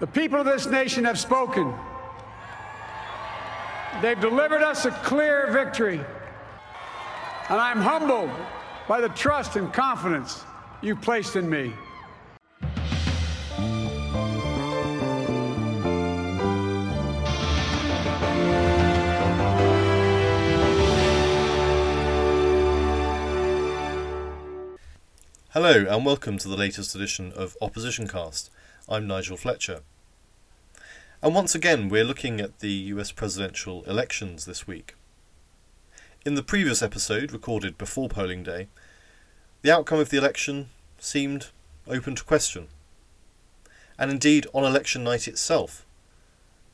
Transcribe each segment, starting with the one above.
The people of this nation have spoken. They've delivered us a clear victory. And I'm humbled by the trust and confidence you've placed in me. Hello, and welcome to the latest edition of Opposition Cast. I'm Nigel Fletcher. And once again, we're looking at the US presidential elections this week. In the previous episode, recorded before polling day, the outcome of the election seemed open to question. And indeed, on election night itself,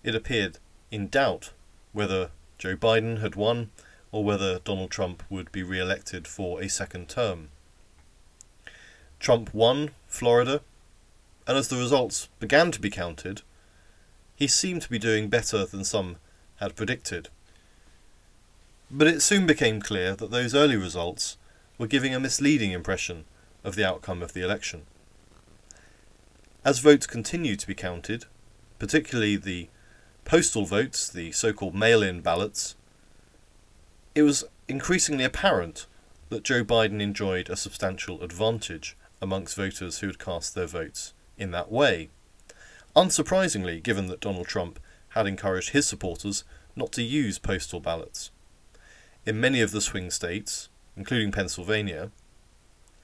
it appeared in doubt whether Joe Biden had won or whether Donald Trump would be re elected for a second term. Trump won Florida, and as the results began to be counted, he seemed to be doing better than some had predicted. But it soon became clear that those early results were giving a misleading impression of the outcome of the election. As votes continued to be counted, particularly the postal votes, the so called mail in ballots, it was increasingly apparent that Joe Biden enjoyed a substantial advantage amongst voters who had cast their votes in that way. Unsurprisingly, given that Donald Trump had encouraged his supporters not to use postal ballots. In many of the swing states, including Pennsylvania,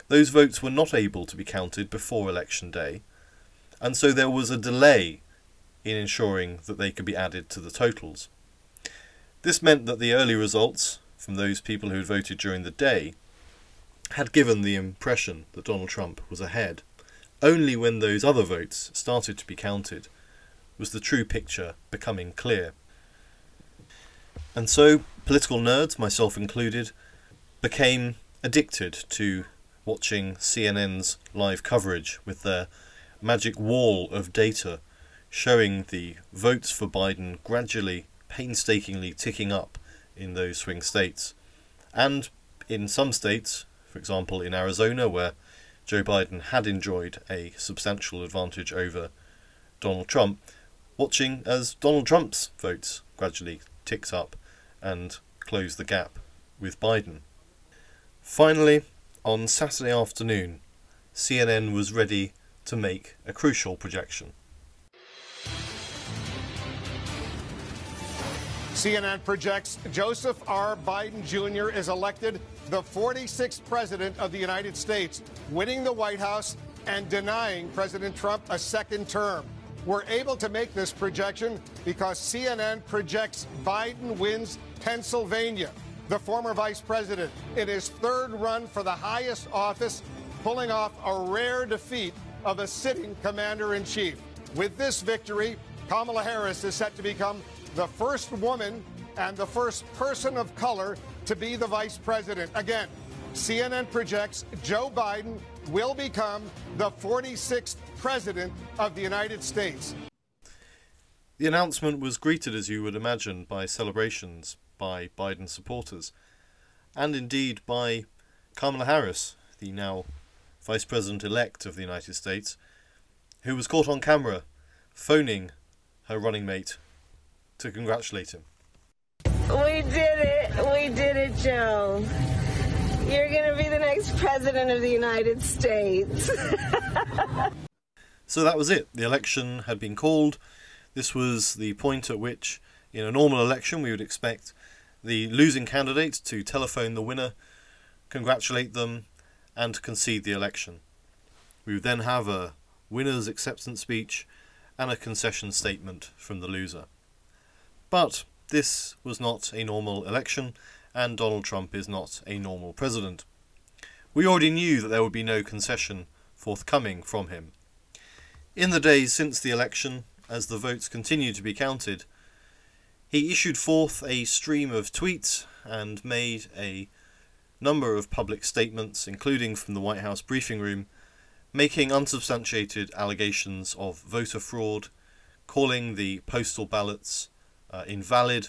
those votes were not able to be counted before election day, and so there was a delay in ensuring that they could be added to the totals. This meant that the early results from those people who had voted during the day had given the impression that Donald Trump was ahead. Only when those other votes started to be counted was the true picture becoming clear. And so, political nerds, myself included, became addicted to watching CNN's live coverage with their magic wall of data showing the votes for Biden gradually, painstakingly ticking up in those swing states. And in some states, for example, in Arizona, where Joe Biden had enjoyed a substantial advantage over Donald Trump, watching as Donald Trump's votes gradually ticks up and close the gap with Biden. Finally, on Saturday afternoon, CNN was ready to make a crucial projection. CNN projects Joseph R. Biden Jr. is elected the 46th president of the United States, winning the White House and denying President Trump a second term. We're able to make this projection because CNN projects Biden wins Pennsylvania. The former vice president, in his third run for the highest office, pulling off a rare defeat of a sitting commander in chief. With this victory, Kamala Harris is set to become the first woman and the first person of color to be the vice president. Again, CNN projects Joe Biden will become the 46th president of the United States. The announcement was greeted, as you would imagine, by celebrations by Biden supporters, and indeed by Kamala Harris, the now Vice President elect of the United States, who was caught on camera phoning her running mate to congratulate him. We did it. We did it, Joe. You're going to be the next president of the United States. so that was it. The election had been called. This was the point at which, in a normal election, we would expect the losing candidate to telephone the winner, congratulate them, and concede the election. We would then have a winner's acceptance speech and a concession statement from the loser. But this was not a normal election, and Donald Trump is not a normal president. We already knew that there would be no concession forthcoming from him. In the days since the election, as the votes continued to be counted, he issued forth a stream of tweets and made a number of public statements, including from the White House briefing room, making unsubstantiated allegations of voter fraud, calling the postal ballots uh, invalid,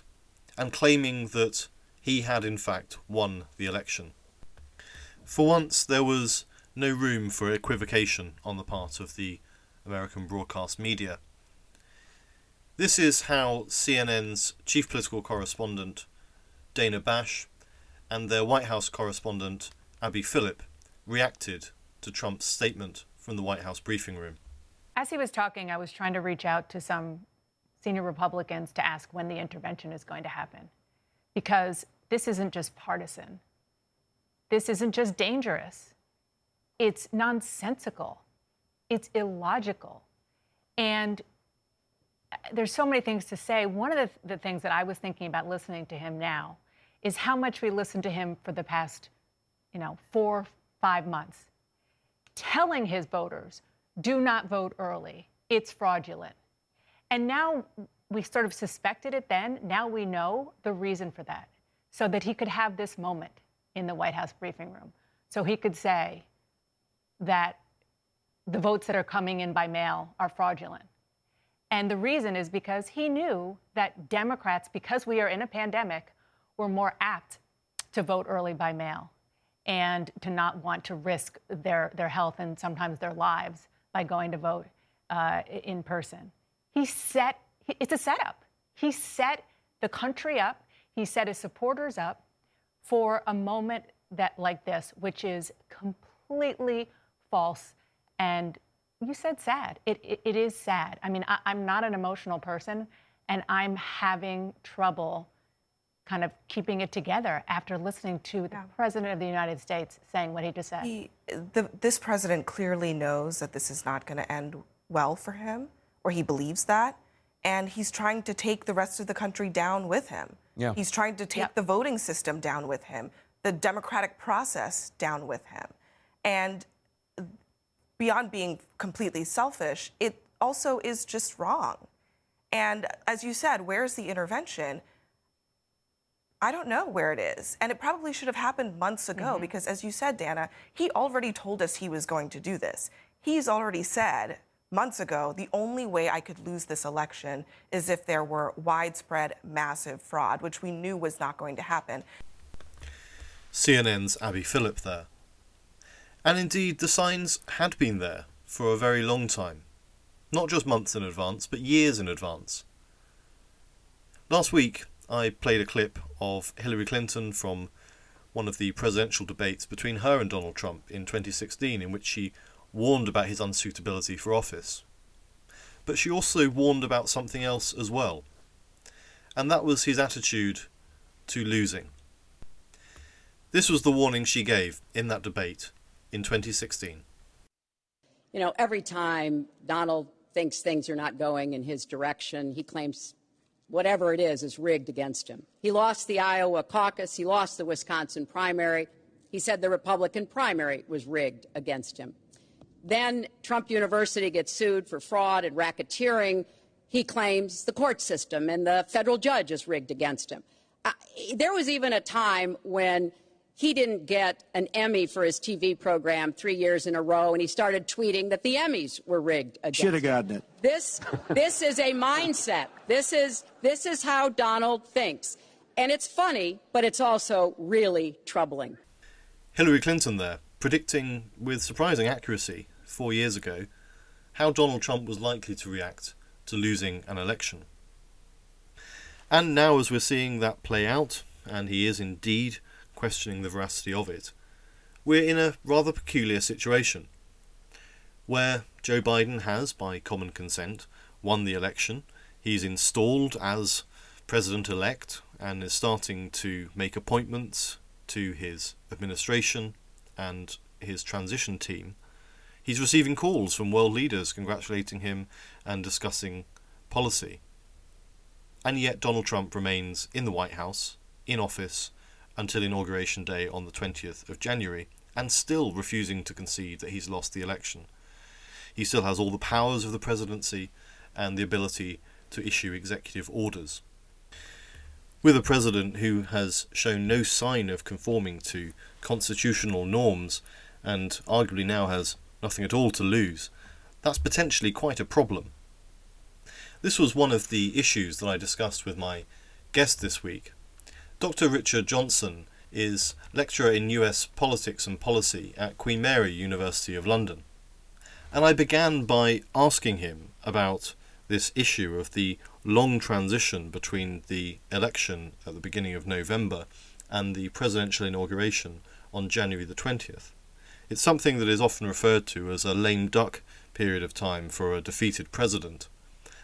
and claiming that he had in fact won the election. For once, there was no room for equivocation on the part of the American broadcast media. This is how CNN's chief political correspondent, Dana Bash, and their White House correspondent, Abby Phillip, reacted to Trump's statement from the White House briefing room. As he was talking, I was trying to reach out to some senior Republicans to ask when the intervention is going to happen. Because this isn't just partisan, this isn't just dangerous, it's nonsensical, it's illogical. And uh, there's so many things to say. One of the, the things that I was thinking about listening to him now is how much we listened to him for the past, you know, four, five months, telling his voters, do not vote early. It's fraudulent. And now we sort of suspected it then. Now we know the reason for that, so that he could have this moment in the White House briefing room. So he could say that the votes that are coming in by mail are fraudulent. And the reason is because he knew that Democrats, because we are in a pandemic, were more apt to vote early by mail and to not want to risk their, their health and sometimes their lives by going to vote uh, in person. He set, it's a setup. He set the country up, he set his supporters up for a moment that like this, which is completely false and you said sad. It, it, it is sad. I mean, I, I'm not an emotional person, and I'm having trouble kind of keeping it together after listening to the yeah. president of the United States saying what he just said. He, the, this president clearly knows that this is not going to end well for him, or he believes that, and he's trying to take the rest of the country down with him. Yeah. He's trying to take yep. the voting system down with him, the democratic process down with him. And beyond being completely selfish, it also is just wrong. And as you said, where's the intervention? I don't know where it is. And it probably should have happened months ago mm-hmm. because, as you said, Dana, he already told us he was going to do this. He's already said months ago the only way I could lose this election is if there were widespread, massive fraud, which we knew was not going to happen. CNN's Abby Phillip there. And indeed, the signs had been there for a very long time. Not just months in advance, but years in advance. Last week, I played a clip of Hillary Clinton from one of the presidential debates between her and Donald Trump in 2016, in which she warned about his unsuitability for office. But she also warned about something else as well, and that was his attitude to losing. This was the warning she gave in that debate in 2016? You know, every time Donald thinks things are not going in his direction, he claims whatever it is is rigged against him. He lost the Iowa caucus, he lost the Wisconsin primary. He said the Republican primary was rigged against him. Then Trump University gets sued for fraud and racketeering. He claims the court system and the federal judge is rigged against him. Uh, there was even a time when he didn't get an Emmy for his TV program three years in a row, and he started tweeting that the Emmys were rigged against Should have gotten it. This, this is a mindset. This is, this is how Donald thinks. And it's funny, but it's also really troubling. Hillary Clinton there, predicting with surprising accuracy four years ago how Donald Trump was likely to react to losing an election. And now, as we're seeing that play out, and he is indeed questioning the veracity of it, we're in a rather peculiar situation where Joe Biden has, by common consent, won the election. He's installed as president elect and is starting to make appointments to his administration and his transition team. He's receiving calls from world leaders congratulating him and discussing policy. And yet, Donald Trump remains in the White House, in office, until Inauguration Day on the 20th of January, and still refusing to concede that he's lost the election. He still has all the powers of the presidency and the ability to issue executive orders. With a president who has shown no sign of conforming to constitutional norms and arguably now has nothing at all to lose, that's potentially quite a problem. This was one of the issues that I discussed with my guest this week, Dr. Richard Johnson is lecturer in US politics and policy at Queen Mary University of London. And I began by asking him about this issue of the long transition between the election at the beginning of November and the presidential inauguration on January the 20th. It's something that is often referred to as a lame duck period of time for a defeated president.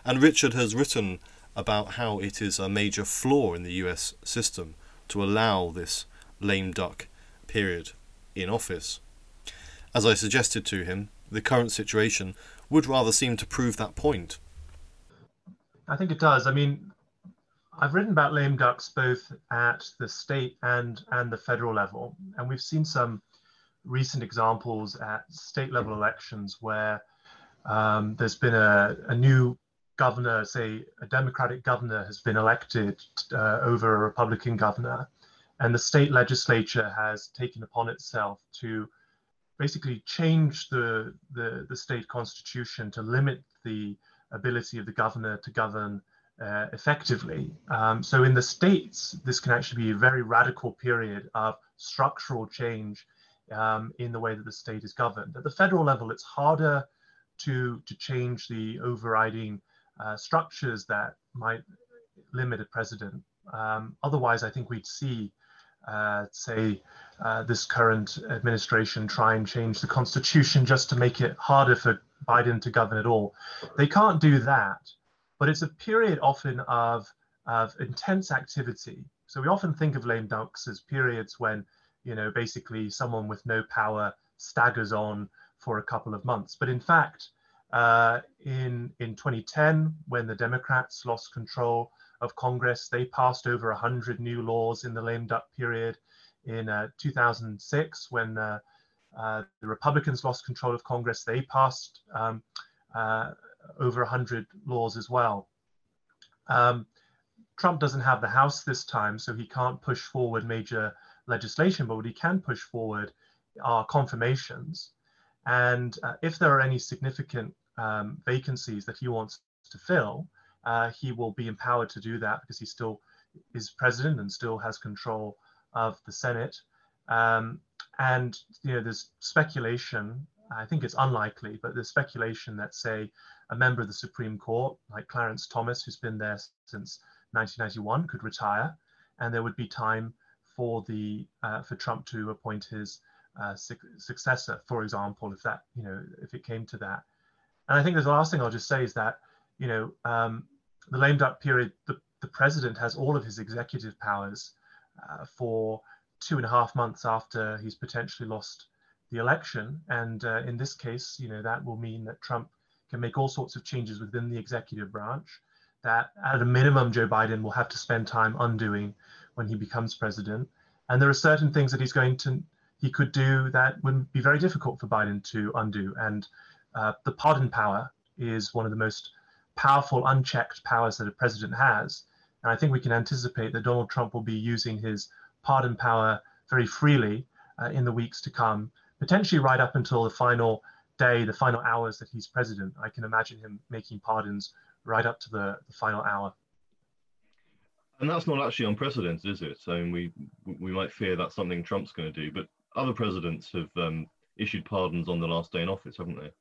And Richard has written about how it is a major flaw in the US system to allow this lame duck period in office. As I suggested to him, the current situation would rather seem to prove that point. I think it does. I mean, I've written about lame ducks both at the state and and the federal level, and we've seen some recent examples at state level elections where um, there's been a, a, new governor, say a Democratic governor has been elected uh, over a Republican governor, and the state legislature has taken upon itself to basically change the, the, the state constitution to limit the ability of the governor to govern uh, effectively. Um, so in the states, this can actually be a very radical period of structural change um, in the way that the state is governed. At the federal level, it's harder to, to change the overriding uh, structures that might limit a president. Um, otherwise, I think we'd see, uh, say, uh, this current administration try and change the constitution just to make it harder for Biden to govern at all. They can't do that, but it's a period often of, of intense activity. So we often think of lame ducks as periods when, you know, basically someone with no power staggers on for a couple of months. But in fact, uh, in, in 2010, when the Democrats lost control of Congress, they passed over 100 new laws in the lame duck period. In uh, 2006, when uh, uh, the Republicans lost control of Congress, they passed um, uh, over 100 laws as well. Um, Trump doesn't have the House this time, so he can't push forward major legislation, but what he can push forward are confirmations. And uh, if there are any significant um, vacancies that he wants to fill, uh, he will be empowered to do that because he still is president and still has control of the Senate. Um, and you know, there's speculation. I think it's unlikely, but there's speculation that, say, a member of the Supreme Court, like Clarence Thomas, who's been there since 1991, could retire, and there would be time for the uh, for Trump to appoint his uh, su- successor, for example, if that, you know, if it came to that. And I think the last thing I'll just say is that, you know, um, the lame duck period, the, the president has all of his executive powers uh, for two and a half months after he's potentially lost the election. And uh, in this case, you know, that will mean that Trump can make all sorts of changes within the executive branch that at a minimum, Joe Biden will have to spend time undoing when he becomes president. And there are certain things that he's going to he could do that would be very difficult for Biden to undo. And uh, the pardon power is one of the most powerful, unchecked powers that a president has. And I think we can anticipate that Donald Trump will be using his pardon power very freely uh, in the weeks to come, potentially right up until the final day, the final hours that he's president. I can imagine him making pardons right up to the, the final hour. And that's not actually unprecedented, is it? So we we might fear that's something Trump's going to do, but other presidents have um, issued pardons on the last day in office, haven't they?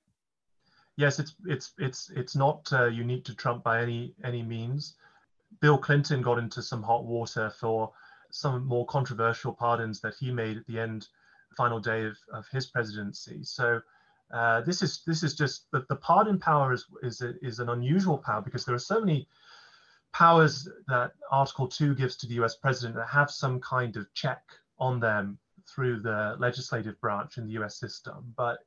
Yes, it's it's it's it's not uh, unique to Trump by any any means. Bill Clinton got into some hot water for some more controversial pardons that he made at the end, final day of, of his presidency. So uh, this is this is just the, the pardon power is is a, is an unusual power because there are so many powers that Article Two gives to the U.S. president that have some kind of check on them through the legislative branch in the US system. But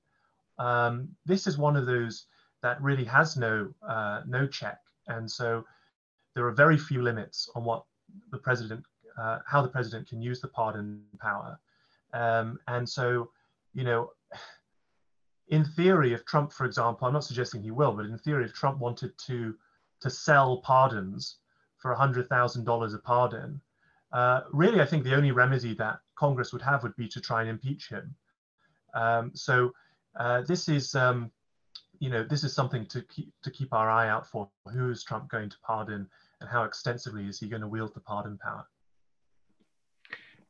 um, this is one of those that really has no uh, no check, and so there are very few limits on what the president, uh, how the president can use the pardon power, um, and so you know. In theory, if Trump, for example, I'm not suggesting he will, but in theory, if Trump wanted to to sell pardons for $100,000 a pardon, uh, really, I think the only remedy that Congress would have would be to try and impeach him. Um, so uh, this is, um, you know, this is something to keep to keep our eye out for. Who is Trump going to pardon, and how extensively is he going to wield the pardon power?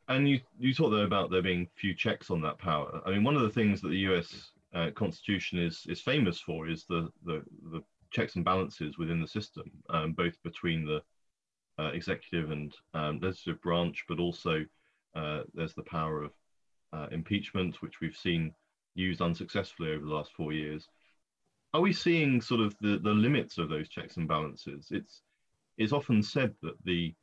And you you talked there about there being few checks on that power. I mean, one of the things that the U.S. Uh, Constitution is is famous for is the the, the checks and balances within the system, um, both between the uh, executive and um, legislative branch, but also uh, there's the power of uh, impeachment, which we've seen used unsuccessfully over the last four years. Are we seeing sort of the, the limits of those checks and balances? It's it's often said that the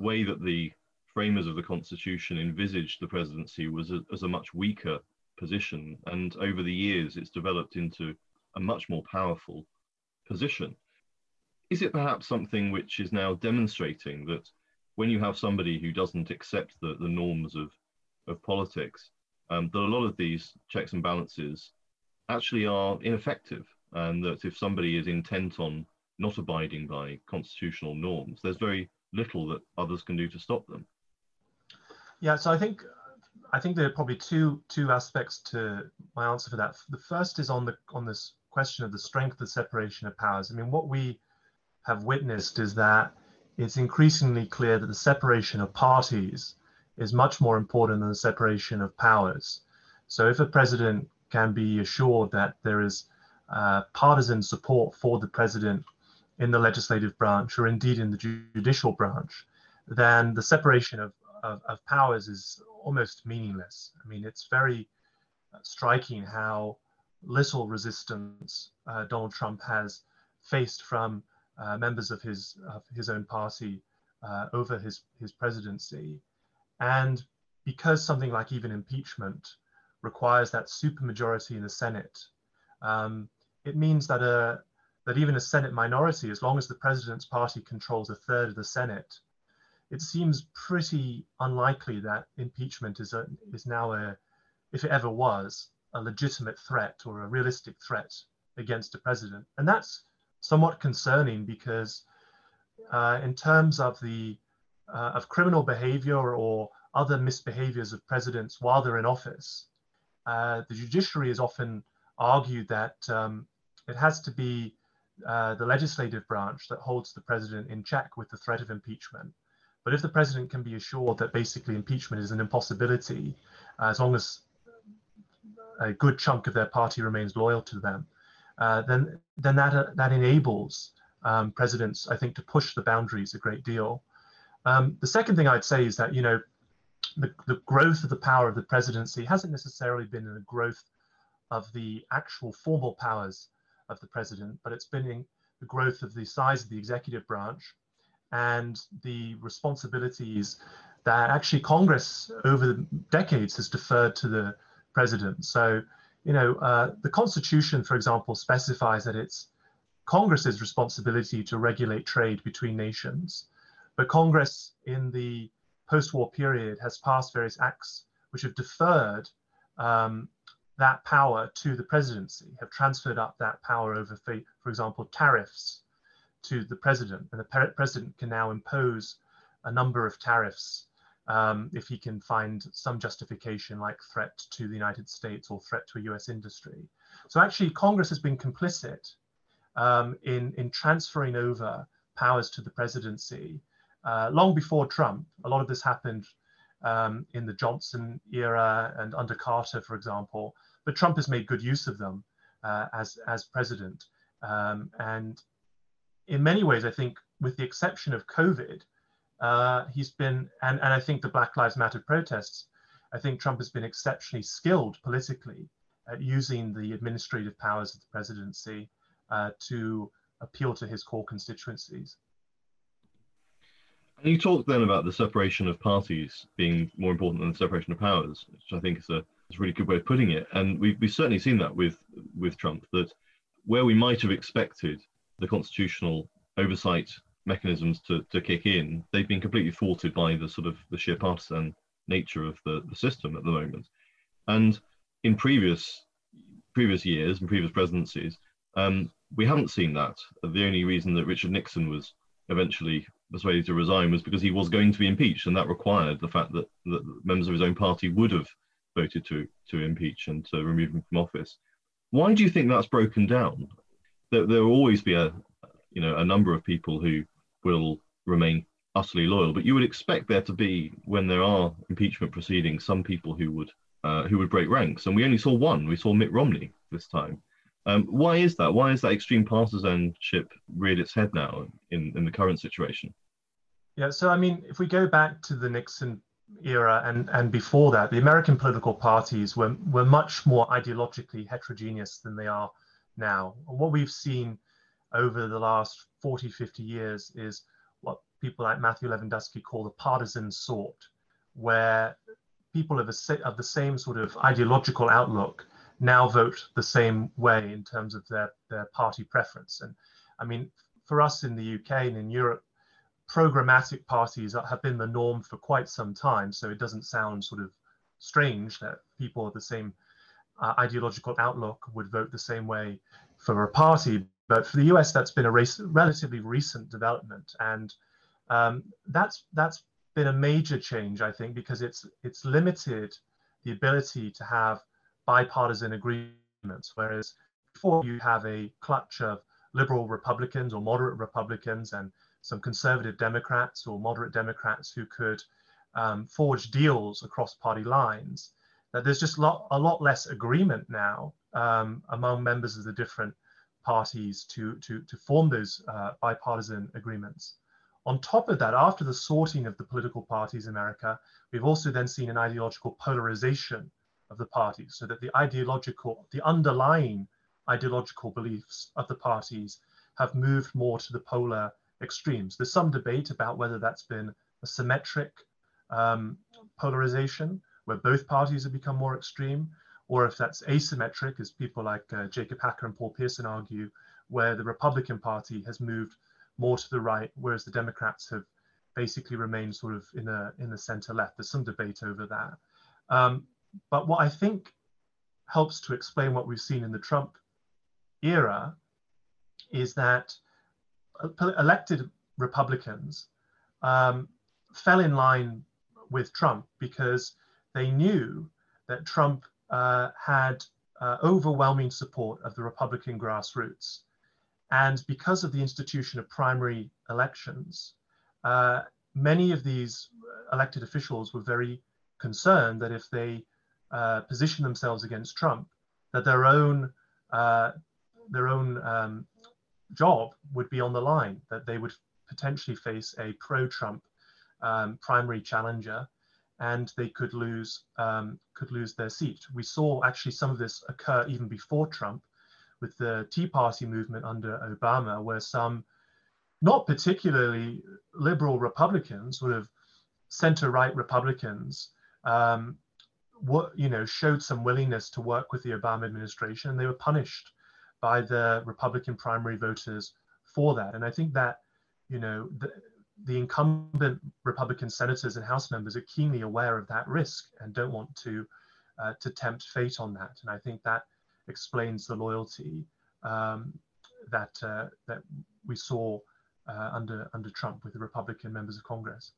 way that the framers of the constitution envisaged the presidency was a, as a much weaker position, and over the years it's developed into a much more powerful position. Is it perhaps something which is now demonstrating that when you have somebody who doesn't accept the, the norms of, of politics, um, that a lot of these checks and balances actually are ineffective, and that if somebody is intent on not abiding by constitutional norms, there's very little that others can do to stop them. Yeah, so I think I think there are probably two two aspects to my answer for that. The first is on the on this question of the strength of separation of powers. I mean, what we have witnessed is that it's increasingly clear that the separation of parties is much more important than the separation of powers. So if a president can be assured that there is uh, partisan support for the president in the legislative branch or indeed in the judicial branch, then the separation of, of, of powers is almost meaningless. I mean, it's very uh, striking how little resistance uh, Donald Trump has faced from uh, members of his of his own party uh, over his his presidency, and because something like even impeachment requires that supermajority in the Senate, um, it means that a that even a Senate minority, as long as the president's party controls a third of the Senate, it seems pretty unlikely that impeachment is a is now a, if it ever was, a legitimate threat or a realistic threat against a president, and that's somewhat concerning because uh, in terms of the uh, of criminal behavior or other misbehaviors of presidents while they're in office, uh, the judiciary has often argued that um, it has to be uh, the legislative branch that holds the president in check with the threat of impeachment. But if the president can be assured that basically impeachment is an impossibility, as long as a good chunk of their party remains loyal to them, uh, then then that uh, that enables um, presidents, I think, to push the boundaries a great deal. Um, the second thing I'd say is that you know the, the growth of the power of the presidency hasn't necessarily been in the growth of the actual formal powers of the president, but it's been in the growth of the size of the executive branch and the responsibilities that actually Congress over the decades has deferred to the president. So you know, uh, the Constitution, for example, specifies that it's Congress's responsibility to regulate trade between nations. But Congress, in the post-war period, has passed various acts which have deferred um, that power to the presidency, have transferred up that power over, for example, tariffs to the president, and the president can now impose a number of tariffs um, if he can find some justification like threat to the United States or threat to a US industry. So actually, Congress has been complicit um, in, in transferring over powers to the presidency uh, long before Trump. A lot of this happened um, in the Johnson era and under Carter, for example, but Trump has made good use of them uh, as, as president. Um, and in many ways, I think, with the exception of COVID, uh, he's been, and, and I think the Black Lives Matter protests, I think Trump has been exceptionally skilled politically at using the administrative powers of the presidency uh, to appeal to his core constituencies. And you talked then about the separation of parties being more important than the separation of powers, which I think is a, is a really good way of putting it. And we've, we've certainly seen that with, with Trump, that where we might have expected the constitutional oversight mechanisms to, to kick in, they've been completely thwarted by the sort of the sheer partisan nature of the, the system at the moment. And in previous previous years and previous presidencies, um, we haven't seen that. The only reason that Richard Nixon was eventually persuaded to resign was because he was going to be impeached, and that required the fact that, that members of his own party would have voted to to impeach and to remove him from office. Why do you think that's broken down? There, there will always be a you know a number of people who will remain utterly loyal. But you would expect there to be, when there are impeachment proceedings, some people who would uh, who would break ranks. And we only saw one. We saw Mitt Romney this time. Um, why is that? Why is that extreme partisanship reared its head now in, in the current situation? Yeah, so I mean, if we go back to the Nixon era and, and before that, the American political parties were, were much more ideologically heterogeneous than they are now. And what we've seen over the last 40, 50 years is what people like Matthew Levendusky call the partisan sort, where people of, a, of the same sort of ideological outlook now vote the same way in terms of their, their party preference. And I mean, for us in the UK and in Europe, programmatic parties have been the norm for quite some time. So it doesn't sound sort of strange that people of the same uh, ideological outlook would vote the same way for a party. But for the US, that's been a relatively recent development, and um, that's that's been a major change, I think, because it's it's limited the ability to have bipartisan agreements, whereas before you have a clutch of liberal Republicans or moderate Republicans and some conservative Democrats or moderate Democrats who could um, forge deals across party lines, that there's just lot, a lot less agreement now um, among members of the different parties to, to, to form those uh, bipartisan agreements. On top of that, after the sorting of the political parties in America, we've also then seen an ideological polarization of the parties so that the ideological, the underlying ideological beliefs of the parties have moved more to the polar extremes. There's some debate about whether that's been a symmetric um, polarization where both parties have become more extreme, or if that's asymmetric, as people like uh, Jacob Hacker and Paul Pierson argue, where the Republican Party has moved more to the right, whereas the Democrats have basically remained sort of in the in the center left. There's some debate over that. Um, but what I think helps to explain what we've seen in the Trump era is that elected Republicans um, fell in line with Trump because they knew that Trump uh, had uh, overwhelming support of the Republican grassroots. And because of the institution of primary elections, uh, many of these elected officials were very concerned that if they uh, position themselves against Trump, that their own uh, their own um, job would be on the line, that they would potentially face a pro-Trump um, primary challenger, and they could lose um, could lose their seat. We saw actually some of this occur even before Trump, with the Tea Party movement under Obama, where some not particularly liberal Republicans, sort of center-right Republicans, um, what you know showed some willingness to work with the Obama administration, and they were punished by the Republican primary voters for that. And I think that, you know, the, the incumbent Republican senators and House members are keenly aware of that risk and don't want to uh, to tempt fate on that. And I think that explains the loyalty um, that uh, that we saw uh, under under Trump with the Republican members of Congress.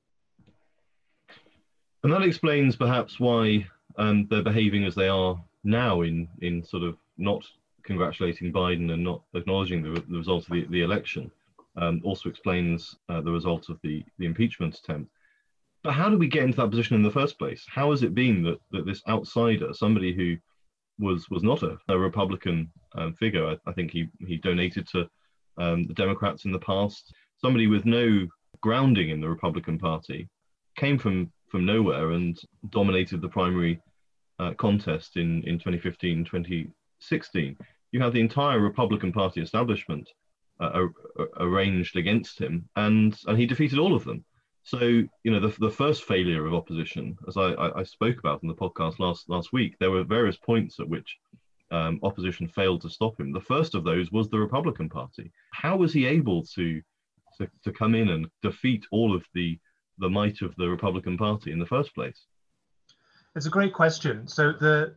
And that explains perhaps why um, they're behaving as they are now in in sort of not congratulating Biden and not acknowledging the, the of the, the election um, also explains uh, the result of the, the impeachment attempt. But how do we get into that position in the first place? How has it been that, that this outsider, somebody who was was not a, a Republican um, figure, I, I, think he, he donated to um, the Democrats in the past, somebody with no grounding in the Republican Party, came from, from nowhere and dominated the primary uh, contest in, in 2015, 2016 you have the entire Republican Party establishment arranged against him, and and he defeated all of them. So you know the the first failure of opposition, as I, I, I spoke about in the podcast last last week, there were various points at which um, opposition failed to stop him. The first of those was the Republican Party. How was he able to to, to come in and defeat all of the the might of the Republican Party in the first place? It's a great question. So the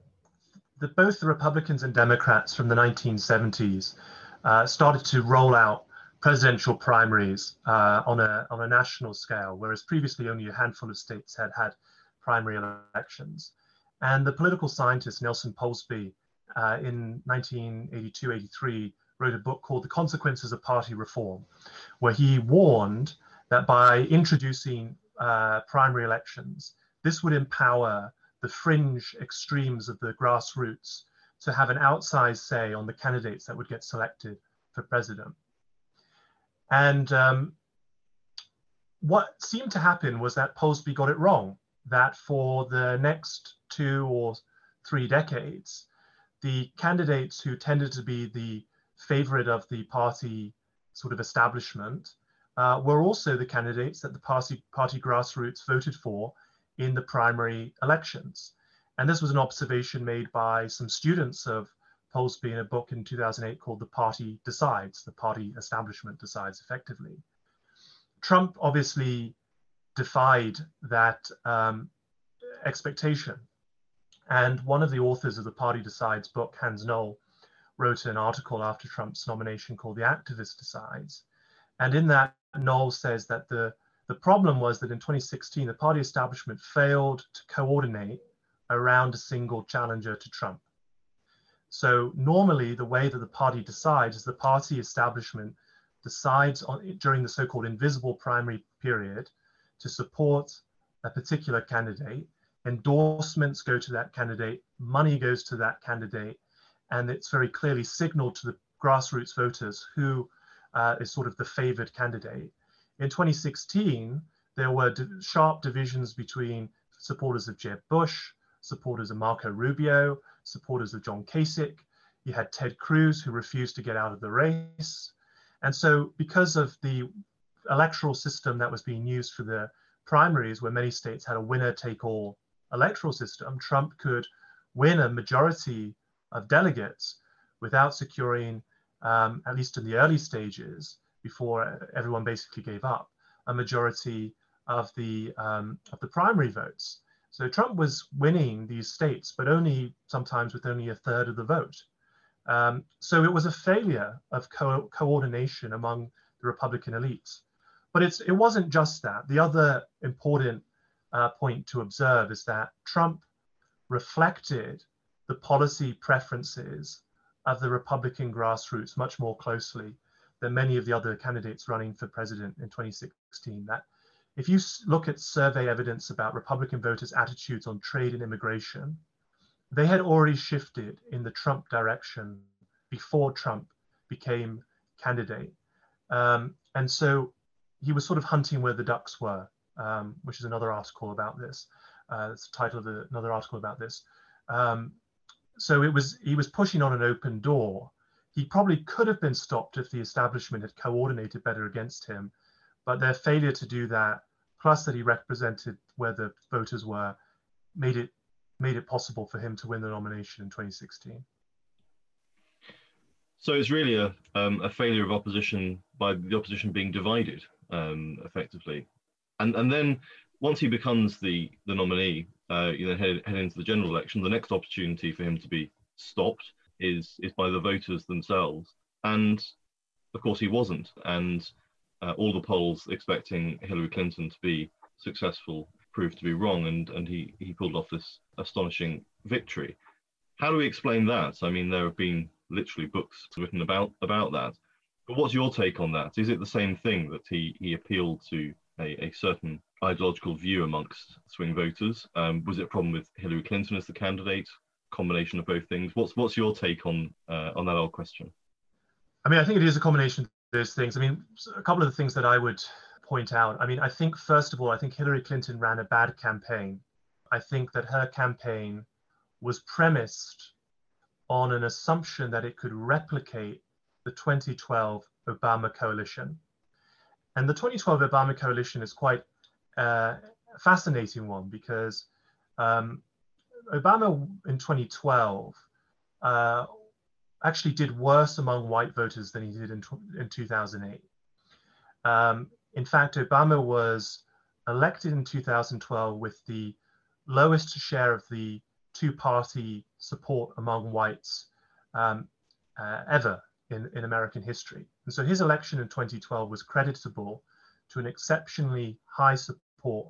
the, both the Republicans and Democrats from the 1970s uh, started to roll out presidential primaries uh, on a on a national scale, whereas previously only a handful of states had had primary elections. And the political scientist Nelson Polsby uh, in 1982-83 wrote a book called The Consequences of Party Reform, where he warned that by introducing uh, primary elections, this would empower the fringe extremes of the grassroots to have an outsized say on the candidates that would get selected for president. And um, what seemed to happen was that Polsby got it wrong, that for the next two or three decades, the candidates who tended to be the favorite of the party sort of establishment uh, were also the candidates that the party, party grassroots voted for in the primary elections. And this was an observation made by some students of Polsby in a book in 2008 called The Party Decides, The Party Establishment Decides Effectively. Trump obviously defied that um, expectation. And one of the authors of the Party Decides book, Hans Noel, wrote an article after Trump's nomination called The Activist Decides. And in that, Noel says that the, the problem was that in 2016, the party establishment failed to coordinate around a single challenger to Trump. So normally the way that the party decides is the party establishment decides on, during the so-called invisible primary period to support a particular candidate. Endorsements go to that candidate, money goes to that candidate, and it's very clearly signaled to the grassroots voters who uh, is sort of the favored candidate. In 2016, there were sharp divisions between supporters of Jeb Bush, supporters of Marco Rubio, supporters of John Kasich. You had Ted Cruz, who refused to get out of the race. And so, because of the electoral system that was being used for the primaries, where many states had a winner take all electoral system, Trump could win a majority of delegates without securing, um, at least in the early stages, before everyone basically gave up, a majority of the um, of the primary votes. So Trump was winning these states, but only sometimes with only a third of the vote. Um, so it was a failure of co coordination among the Republican elites. But it wasn't just that. The other important uh, point to observe is that Trump reflected the policy preferences of the Republican grassroots much more closely than many of the other candidates running for president in 2016. That if you look at survey evidence about Republican voters' attitudes on trade and immigration, they had already shifted in the Trump direction before Trump became candidate. Um, and so he was sort of hunting where the ducks were, um, which is another article about this. Uh, it's the title of the, another article about this. Um, so it was he was pushing on an open door. He probably could have been stopped if the establishment had coordinated better against him, but their failure to do that plus that he represented where the voters were, made it made it possible for him to win the nomination in 2016. So it's really a um, a failure of opposition by the opposition being divided um, effectively, and and then once he becomes the the nominee, uh, you know, head, head into the general election, the next opportunity for him to be stopped is is by the voters themselves, and of course he wasn't, and uh, all the polls expecting Hillary Clinton to be successful proved to be wrong, and, and he, he pulled off this astonishing victory. How do we explain that? I mean, there have been literally books written about about that. But what's your take on that? Is it the same thing that he, he appealed to a, a certain ideological view amongst swing voters? Um, was it a problem with Hillary Clinton as the candidate? Combination of both things. What's what's your take on uh, on that old question? I mean, I think it is a combination those things. I mean, a couple of the things that I would point out. I mean, I think first of all, I think Hillary Clinton ran a bad campaign. I think that her campaign was premised on an assumption that it could replicate the 2012 Obama coalition. And the 2012 Obama coalition is quite uh, fascinating one because um, Obama in 2012 uh, actually did worse among white voters than he did in, in 2008. Um, in fact, Obama was elected in 2012 with the lowest share of the two party support among whites um, uh, ever in, in American history. And so his election in 2012 was creditable to an exceptionally high support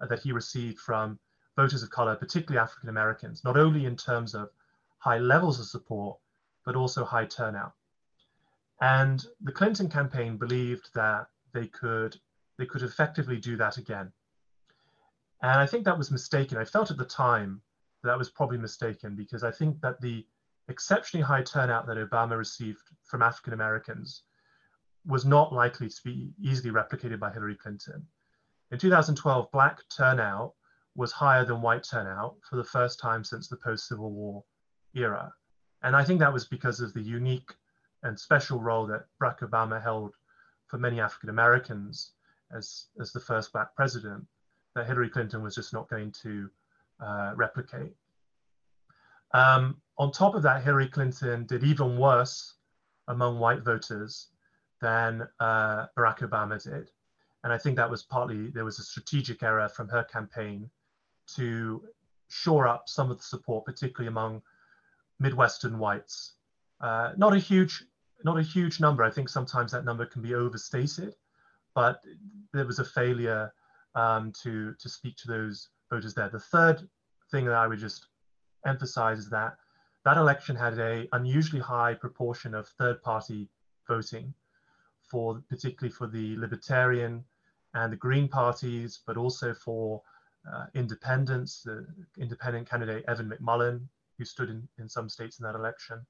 uh, that he received from voters of color, particularly African Americans, not only in terms of high levels of support, but also high turnout. And the Clinton campaign believed that they could they could effectively do that again. And I think that was mistaken. I felt at the time that, that was probably mistaken because I think that the exceptionally high turnout that Obama received from African Americans was not likely to be easily replicated by Hillary Clinton. In 2012, black turnout was higher than white turnout for the first time since the post Civil War era. And I think that was because of the unique and special role that Barack Obama held for many African Americans as, as the first black president that Hillary Clinton was just not going to uh, replicate. Um, on top of that, Hillary Clinton did even worse among white voters than uh, Barack Obama did. And I think that was partly, there was a strategic error from her campaign to shore up some of the support, particularly among Midwestern whites. Uh, not a huge, not a huge number. I think sometimes that number can be overstated, but there was a failure um, to to speak to those voters there. The third thing that I would just emphasize is that that election had a unusually high proportion of third-party voting, for particularly for the Libertarian and the Green parties, but also for uh, independents, the independent candidate Evan McMullin, who stood in, in some states in that election.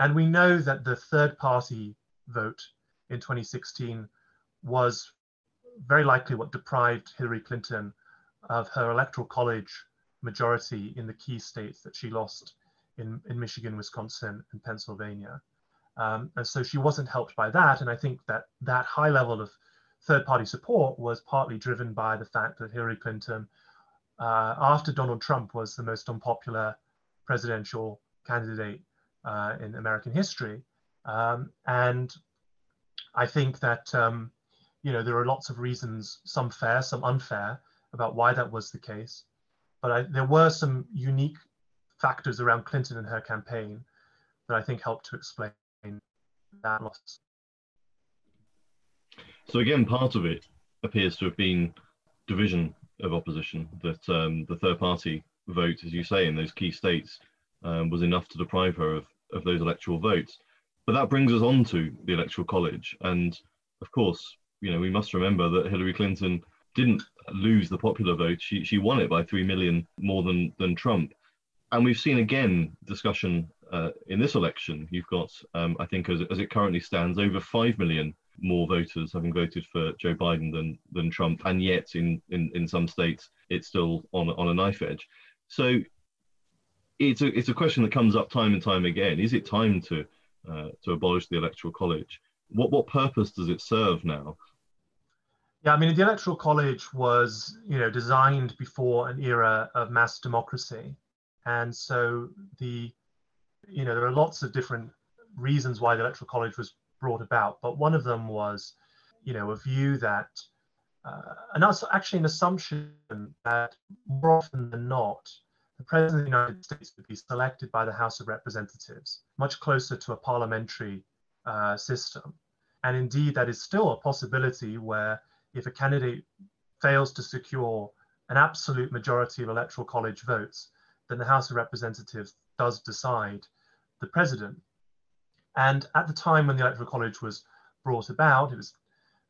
And we know that the third party vote in 2016 was very likely what deprived Hillary Clinton of her electoral college majority in the key states that she lost in, in Michigan, Wisconsin, and Pennsylvania. Um, and so she wasn't helped by that. And I think that that high level of third party support was partly driven by the fact that Hillary Clinton, uh, after Donald Trump was the most unpopular presidential candidate uh, in American history. Um, and I think that, um, you know, there are lots of reasons, some fair, some unfair, about why that was the case. But I, there were some unique factors around Clinton and her campaign that I think helped to explain that loss. So again, part of it appears to have been division of opposition. That um, the third party vote, as you say, in those key states um, was enough to deprive her of, of those electoral votes. But that brings us on to the electoral college, and of course, you know, we must remember that Hillary Clinton didn't lose the popular vote; she she won it by three million more than than Trump. And we've seen again discussion uh, in this election. You've got, um, I think, as, as it currently stands, over five million more voters having voted for Joe Biden than than Trump, and yet in in, in some states it's still on on a knife edge. So it's a it's a question that comes up time and time again. Is it time to uh, to abolish the electoral college? What what purpose does it serve now? Yeah, I mean the electoral college was you know designed before an era of mass democracy, and so the you know there are lots of different reasons why the electoral college was brought about, but one of them was, you know, a view that, uh, and that's actually an assumption that more often than not, the President of the United States would be selected by the House of Representatives, much closer to a parliamentary uh, system. And indeed, that is still a possibility where if a candidate fails to secure an absolute majority of electoral college votes, then the House of Representatives does decide the president. And at the time when the Electoral College was brought about, it was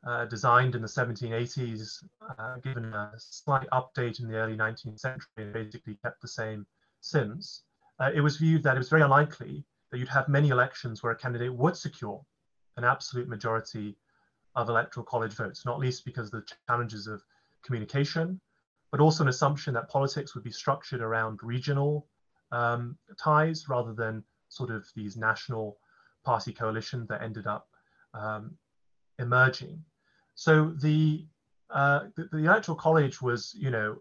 uh, designed in the 1780s, uh, given a slight update in the early 19th century, and basically kept the same since. Uh, it was viewed that it was very unlikely that you'd have many elections where a candidate would secure an absolute majority of electoral college votes, not least because of the challenges of communication, but also an assumption that politics would be structured around regional um, ties rather than sort of these national party coalitions that ended up um, emerging. So the, uh, the, the electoral college was, you know,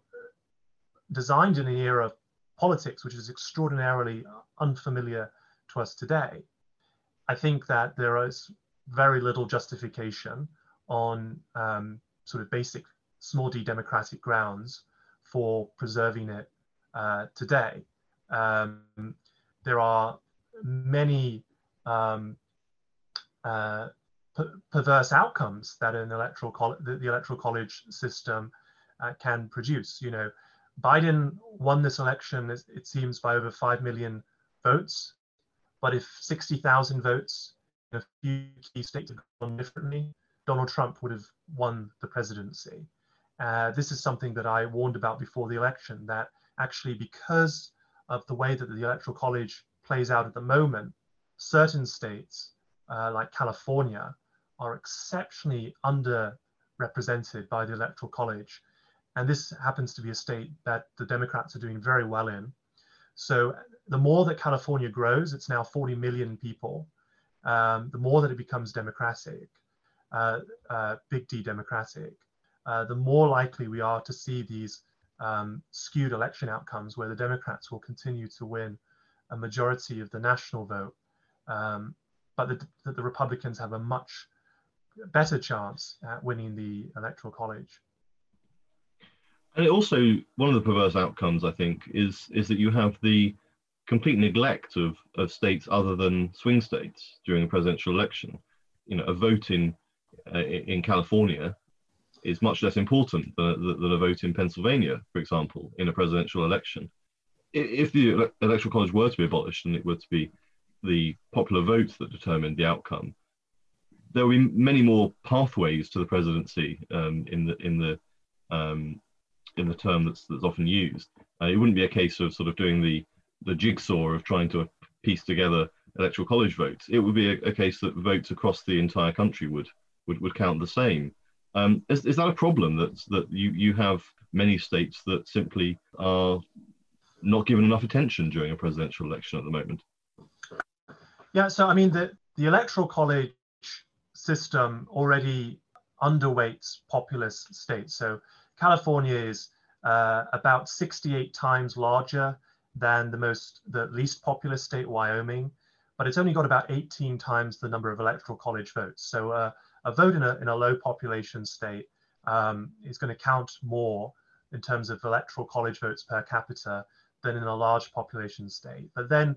designed in an era of politics which is extraordinarily unfamiliar to us today. I think that there is very little justification on um, sort of basic small d democratic grounds for preserving it uh, today. Um, there are many um, uh, perverse outcomes that an electoral the, the, electoral college system uh, can produce. You know, Biden won this election, it seems, by over five million votes. But if 60,000 votes in a few key states had gone differently, Donald Trump would have won the presidency. Uh, this is something that I warned about before the election, that actually because of the way that the electoral college plays out at the moment, certain states uh, like California are exceptionally underrepresented by the Electoral College. And this happens to be a state that the Democrats are doing very well in. So the more that California grows, it's now 40 million people, um, the more that it becomes democratic, uh, uh, big D democratic, uh, the more likely we are to see these um, skewed election outcomes where the Democrats will continue to win a majority of the national vote, um, but that the Republicans have a much better chance at winning the electoral college. And it also one of the perverse outcomes, I think, is is that you have the complete neglect of, of states other than swing states during a presidential election. You know, a vote in uh, in California is much less important than, than a vote in Pennsylvania, for example, in a presidential election. If the electoral college were to be abolished and it were to be the popular vote that determined the outcome, there will be many more pathways to the presidency um, in the in the um, in the term that's that's often used. Uh, it wouldn't be a case of sort of doing the the jigsaw of trying to piece together electoral college votes. It would be a, a case that votes across the entire country would would, would count the same. Um, is, is that a problem that that you, you have many states that simply are not given enough attention during a presidential election at the moment? Yeah, so I mean the the electoral college system already underweights populous states. So California is uh, about 68 times larger than the most the least populous state, Wyoming, but it's only got about 18 times the number of electoral college votes. So uh, a vote in a, in a low population state um, is going to count more in terms of electoral college votes per capita than in a large population state. But then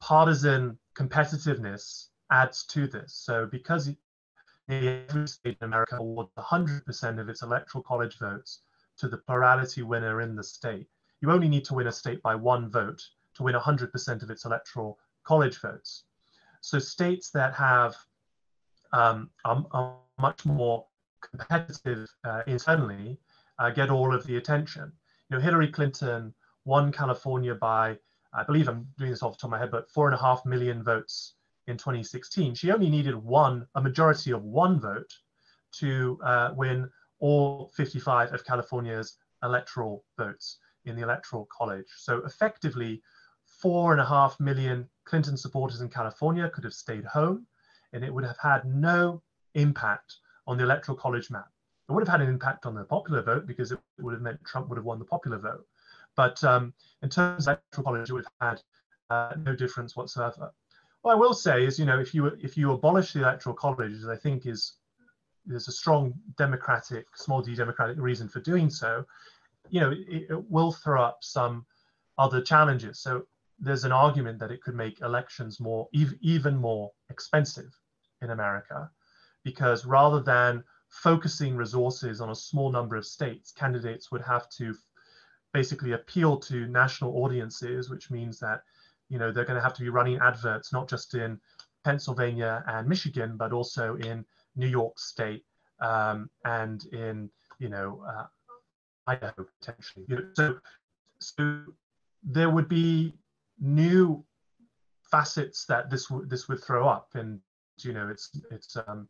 partisan competitiveness adds to this. So because every state in America awards 100% of its electoral college votes to the plurality winner in the state, you only need to win a state by one vote to win 100% of its electoral college votes. So states that have um, are, are, much more competitive uh, internally uh, get all of the attention. You know, Hillary Clinton won California by, I believe I'm doing this off the top of my head, but four and a half million votes in 2016. She only needed one, a majority of one vote to uh, win all 55 of California's electoral votes in the electoral college. So effectively, four and a half million Clinton supporters in California could have stayed home and it would have had no impact on the electoral college map. It would have had an impact on the popular vote because it would have meant Trump would have won the popular vote. But um, in terms of electoral college, it would have had uh, no difference whatsoever. What I will say is, you know, if you if you abolish the electoral college, as I think is there's a strong democratic, small d democratic reason for doing so, you know, it, it will throw up some other challenges. So there's an argument that it could make elections more even more expensive in America, because rather than focusing resources on a small number of states, candidates would have to basically appeal to national audiences, which means that you know they're going to have to be running adverts not just in Pennsylvania and Michigan, but also in New York State um, and in you know uh, Idaho potentially. You know, so so there would be new facets that this would this would throw up, and you know, it's it's um,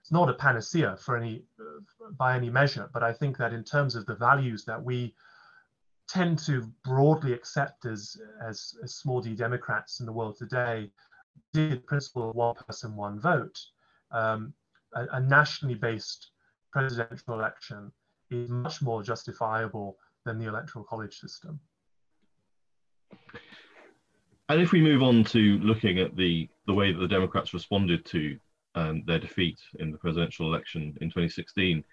it's not a panacea for any uh, by any measure. But I think that in terms of the values that we tend to broadly accept as as, as small d Democrats in the world today, the principle of one person, one vote, um, a, a nationally based presidential election is much more justifiable than the electoral college system. And if we move on to looking at the, the way that the Democrats responded to um, their defeat in the presidential election in 2016,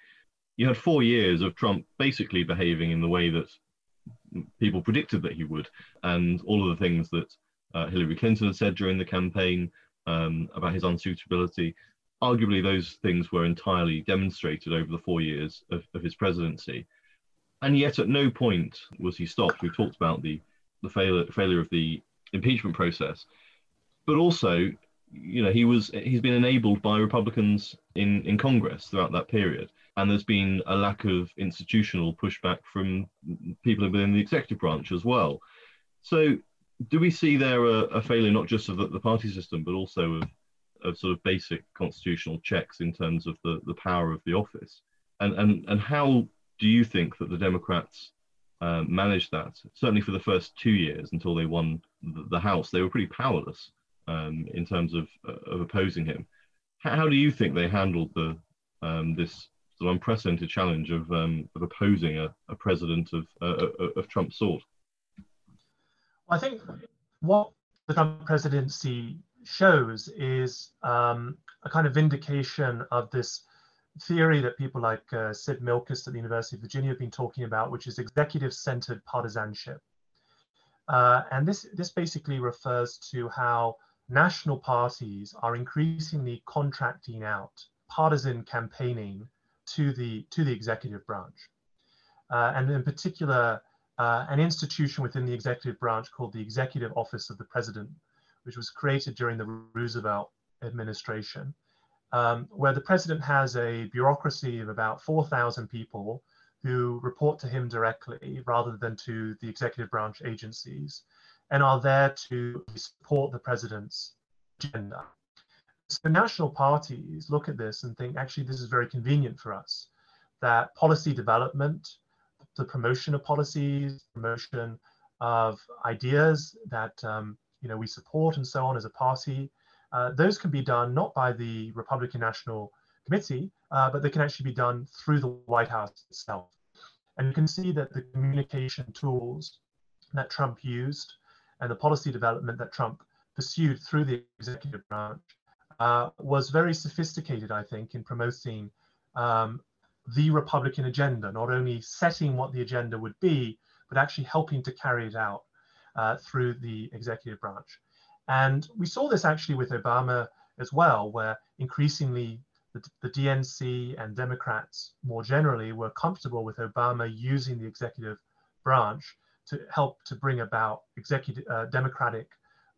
you had four years of Trump basically behaving in the way that people predicted that he would, and all of the things that uh, Hillary Clinton had said during the campaign um, about his unsuitability. Arguably, those things were entirely demonstrated over the four years of, of his presidency. And yet, at no point was he stopped. We've talked about the, the failure, failure of the impeachment process, but also, you know, he was he's been enabled by Republicans in in Congress throughout that period, and there's been a lack of institutional pushback from people within the executive branch as well. So, do we see there a, a failure not just of the, the, party system, but also of, of sort of basic constitutional checks in terms of the, the power of the office? And, and, and how do you think that the Democrats uh, managed that? Certainly for the first two years until they won the, the House, they were pretty powerless um, in terms of, uh, of opposing him. How, do you think they handled the um, this sort of unprecedented challenge of, um, of opposing a, a president of, uh, uh of Trump's sort? I think what the Trump presidency shows is um, a kind of vindication of this theory that people like uh, Sid Milkis at the University of Virginia have been talking about, which is executive-centered partisanship. Uh, and this, this basically refers to how national parties are increasingly contracting out partisan campaigning to the, to the executive branch. Uh, and in particular, uh, an institution within the executive branch called the Executive Office of the President, which was created during the Roosevelt administration, um, where the president has a bureaucracy of about 4,000 people who report to him directly rather than to the executive branch agencies and are there to support the president's agenda. So national parties look at this and think, actually, this is very convenient for us, that policy development, the promotion of policies, promotion of ideas that um, you know we support and so on as a party. Uh, those can be done not by the Republican National Committee, uh, but they can actually be done through the White House itself. And you can see that the communication tools that Trump used and the policy development that Trump pursued through the executive branch uh, was very sophisticated, I think, in promoting um, the Republican agenda, not only setting what the agenda would be, but actually helping to carry it out uh, through the executive branch. And we saw this actually with Obama as well, where increasingly the, the DNC and Democrats more generally were comfortable with Obama using the executive branch to help to bring about executive uh, democratic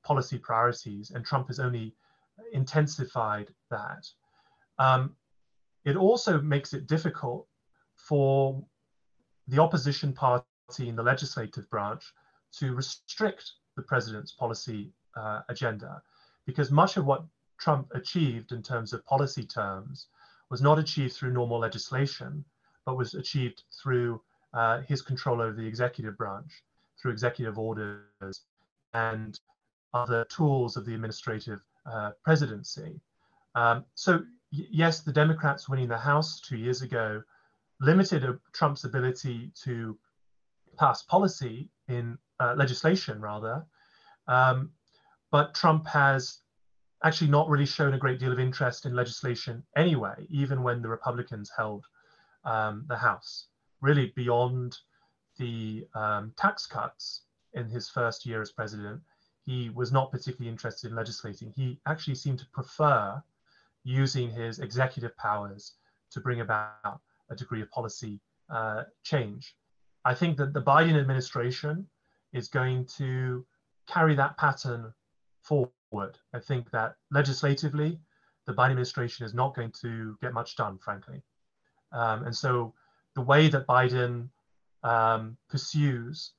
policy priorities, and Trump has only intensified that. Um, it also makes it difficult for the opposition party in the legislative branch to restrict the president's policy uh, agenda, because much of what Trump achieved in terms of policy terms was not achieved through normal legislation, but was achieved through uh, his control over the executive branch, through executive orders and other tools of the administrative uh, presidency. Um, so yes, the Democrats winning the House two years ago limited Trump's ability to pass policy in uh, legislation, rather. Um, but Trump has actually not really shown a great deal of interest in legislation anyway, even when the Republicans held um, the House. Really, beyond the um, tax cuts in his first year as president, he was not particularly interested in legislating. He actually seemed to prefer using his executive powers to bring about a degree of policy uh, change. I think that the Biden administration is going to carry that pattern forward. I think that legislatively, the Biden administration is not going to get much done, frankly. Um, and so the way that Biden um, pursues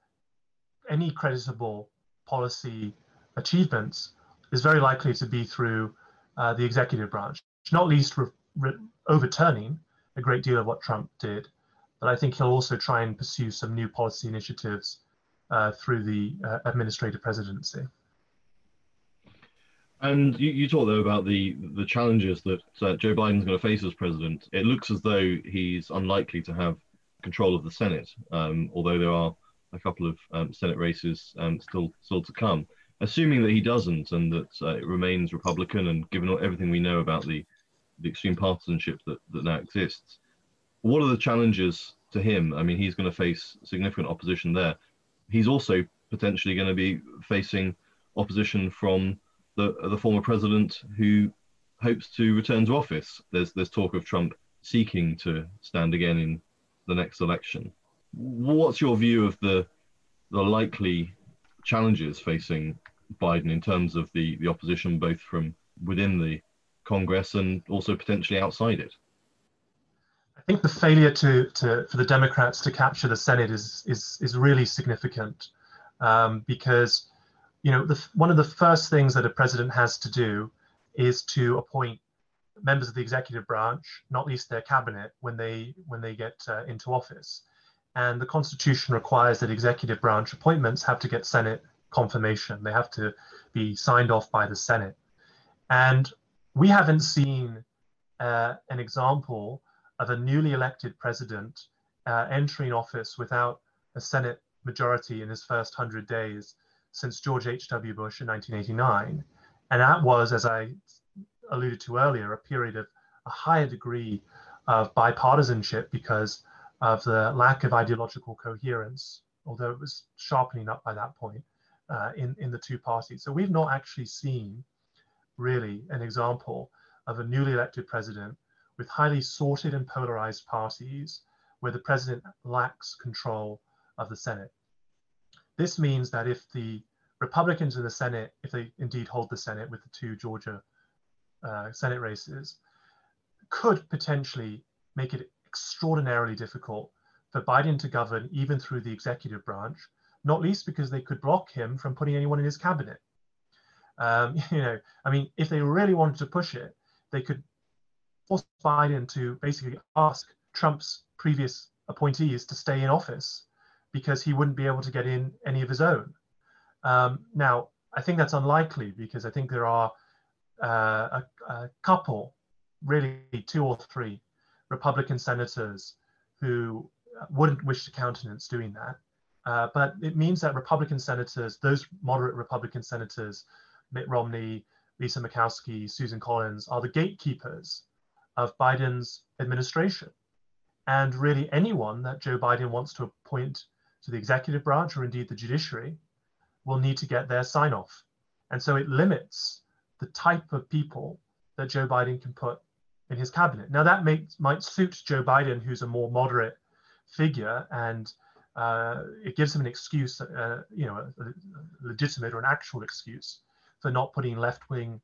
any creditable policy achievements is very likely to be through uh, the executive branch, not least re- re- overturning a great deal of what Trump did. But I think he'll also try and pursue some new policy initiatives uh, through the uh, administrative presidency. And you, you talked though about the the challenges that uh, Joe Biden's going to face as president. It looks as though he's unlikely to have control of the Senate, um, although there are a couple of um, Senate races um, still still to come assuming that he doesn't and that uh, it remains Republican, and given everything we know about the, the extreme partisanship that, that now exists, what are the challenges to him? I mean, he's going to face significant opposition there. He's also potentially going to be facing opposition from the the former president who hopes to return to office. There's there's talk of Trump seeking to stand again in the next election. What's your view of the the likely challenges facing Biden in terms of the, the opposition, both from within the Congress and also potentially outside it? I think the failure to, to for the Democrats to capture the Senate is is is really significant um, because you know, the, one of the first things that a president has to do is to appoint members of the executive branch, not least their cabinet, when they when they get uh, into office. And the Constitution requires that executive branch appointments have to get Senate confirmation. They have to be signed off by the Senate. And we haven't seen uh, an example of a newly elected president uh, entering office without a Senate majority in his first 100 days since George H.W. Bush in 1989. And that was, as I alluded to earlier, a period of a higher degree of bipartisanship because of the lack of ideological coherence, although it was sharpening up by that point uh, in, in the two parties. So we've not actually seen really an example of a newly elected president with highly sorted and polarized parties where the president lacks control of the Senate. This means that if the Republicans in the Senate, if they indeed hold the Senate with the two Georgia uh, Senate races, could potentially make it extraordinarily difficult for Biden to govern even through the executive branch, not least because they could block him from putting anyone in his cabinet. Um, you know, I mean, if they really wanted to push it, they could force Biden to basically ask Trump's previous appointees to stay in office because he wouldn't be able to get in any of his own. Um, now, I think that's unlikely because I think there are uh, a, a, couple, really two or three, Republican senators who wouldn't wish to countenance doing that. Uh, but it means that Republican senators, those moderate Republican senators, Mitt Romney, Lisa Murkowski, Susan Collins, are the gatekeepers of Biden's administration. And really, anyone that Joe Biden wants to appoint to the executive branch or indeed the judiciary will need to get their sign off. And so it limits the type of people that Joe Biden can put in his cabinet. Now, that may, might suit Joe Biden, who's a more moderate figure, and uh, it gives him an excuse, uh, you know, a, a legitimate or an actual excuse for not putting left wing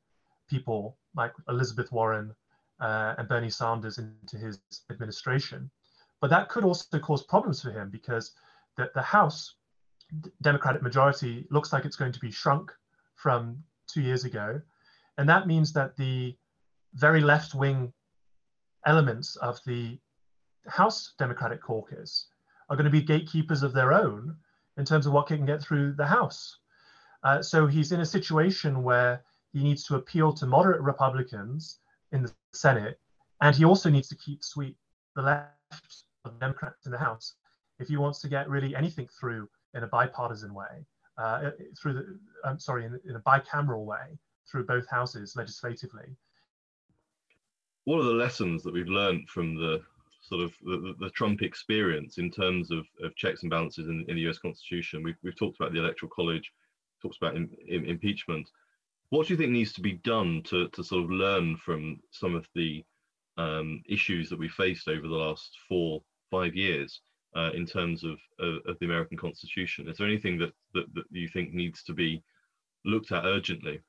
people like Elizabeth Warren uh, and Bernie Sanders into his administration. But that could also cause problems for him because the, the House Democratic majority looks like it's going to be shrunk from two years ago. And that means that the very left wing elements of the House Democratic caucus are going to be gatekeepers of their own in terms of what can get through the House. Uh, so he's in a situation where he needs to appeal to moderate Republicans in the Senate, and he also needs to keep sweet the left of Democrats in the House if he wants to get really anything through in a bipartisan way, uh, through the, I'm sorry, in, in a bicameral way through both houses legislatively. What are the lessons that we've learned from the sort of the, the Trump experience in terms of, of checks and balances in, in the US Constitution? We've, we've talked about the Electoral College, talked about in, in, impeachment. What do you think needs to be done to, to sort of learn from some of the um, issues that we faced over the last four, five years uh, in terms of, of, of, the American Constitution? Is there anything that, that, that you think needs to be looked at urgently?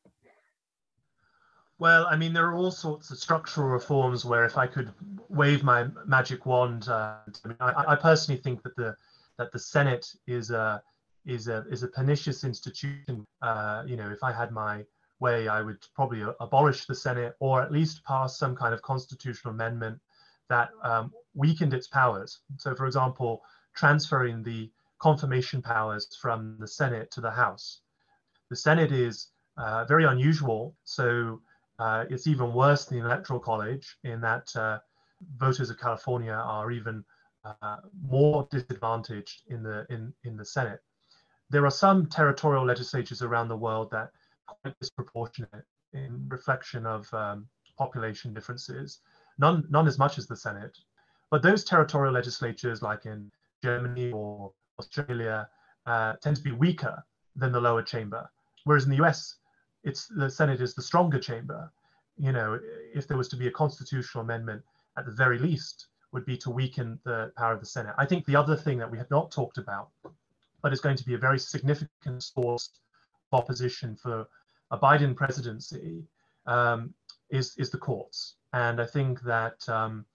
Well, I mean, there are all sorts of structural reforms where if I could wave my magic wand, uh, I, mean, I, I, personally think that the that the Senate is a is a is a pernicious institution. Uh, you know, if I had my way, I would probably abolish the Senate or at least pass some kind of constitutional amendment that um, weakened its powers. So, for example, transferring the confirmation powers from the Senate to the House. The Senate is uh, very unusual, so uh, it's even worse than the Electoral College in that uh, voters of California are even uh, more disadvantaged in the in, in the Senate. There are some territorial legislatures around the world that are quite disproportionate in reflection of um, population differences. None none as much as the Senate, but those territorial legislatures, like in Germany or Australia, uh, tend to be weaker than the lower chamber. Whereas in the US, it's the Senate is the stronger chamber. You know, if there was to be a constitutional amendment, at the very least, would be to weaken the power of the Senate. I think the other thing that we have not talked about, but is going to be a very significant source of opposition for a Biden presidency, um, is is the courts. And I think that um,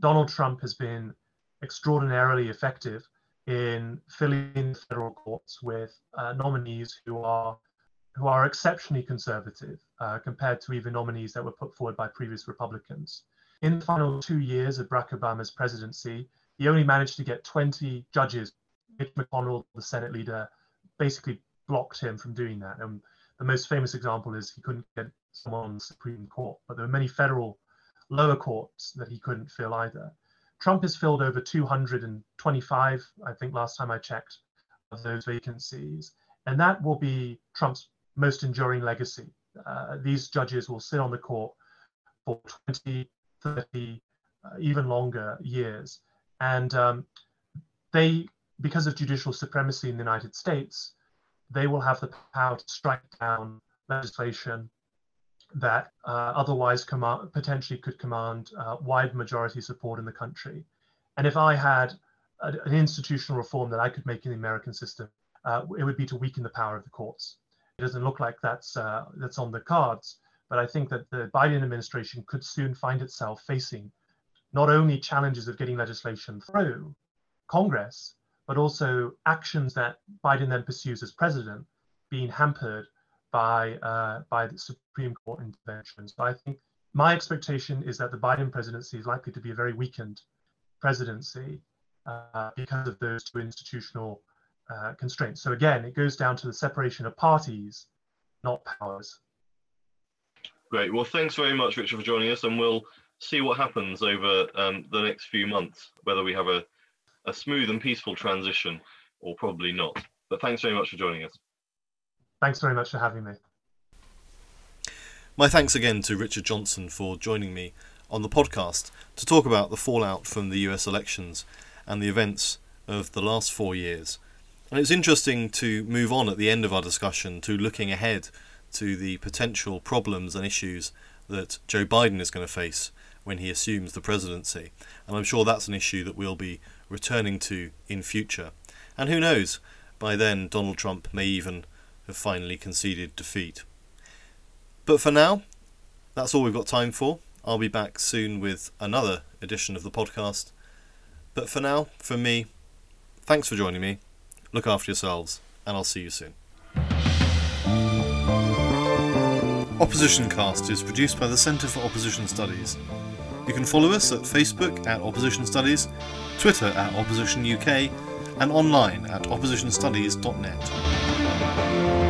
Donald Trump has been extraordinarily effective in filling federal courts with uh, nominees who are who are exceptionally conservative uh, compared to even nominees that were put forward by previous Republicans. In the final two years of Barack Obama's presidency, he only managed to get 20 judges. Mitch McConnell, the Senate leader, basically blocked him from doing that. And the most famous example is he couldn't get someone on the Supreme Court, but there were many federal lower courts that he couldn't fill either. Trump has filled over 225, I think last time I checked, of those vacancies. And that will be Trump's most enduring legacy. Uh, these judges will sit on the court for 20, 30, uh, even longer years. And um, they, because of judicial supremacy in the United States, they will have the power to strike down legislation that uh, otherwise command, potentially could command uh, wide majority support in the country. And if I had a, an institutional reform that I could make in the American system, uh, it would be to weaken the power of the courts. It doesn't look like that's uh, that's on the cards, but I think that the Biden administration could soon find itself facing not only challenges of getting legislation through Congress, but also actions that Biden then pursues as president being hampered by uh, by the Supreme Court intervention. So I think my expectation is that the Biden presidency is likely to be a very weakened presidency uh, because of those two institutional uh, constraints. So again, it goes down to the separation of parties, not powers. Great. Well, thanks very much, Richard, for joining us, and we'll see what happens over um, the next few months, whether we have a, a smooth and peaceful transition or probably not. But thanks very much for joining us. Thanks very much for having me. My thanks again to Richard Johnson for joining me on the podcast to talk about the fallout from the US elections and the events of the last four years. And it's interesting to move on at the end of our discussion to looking ahead to the potential problems and issues that Joe Biden is going to face when he assumes the presidency. And I'm sure that's an issue that we'll be returning to in future. And who knows, by then Donald Trump may even have finally conceded defeat. But for now, that's all we've got time for. I'll be back soon with another edition of the podcast. But for now, for me, thanks for joining me. Look after yourselves, and I'll see you soon. Opposition Cast is produced by the Centre for Opposition Studies. You can follow us at Facebook at Opposition Studies, Twitter at Opposition UK, and online at oppositionstudies.net. Thank you.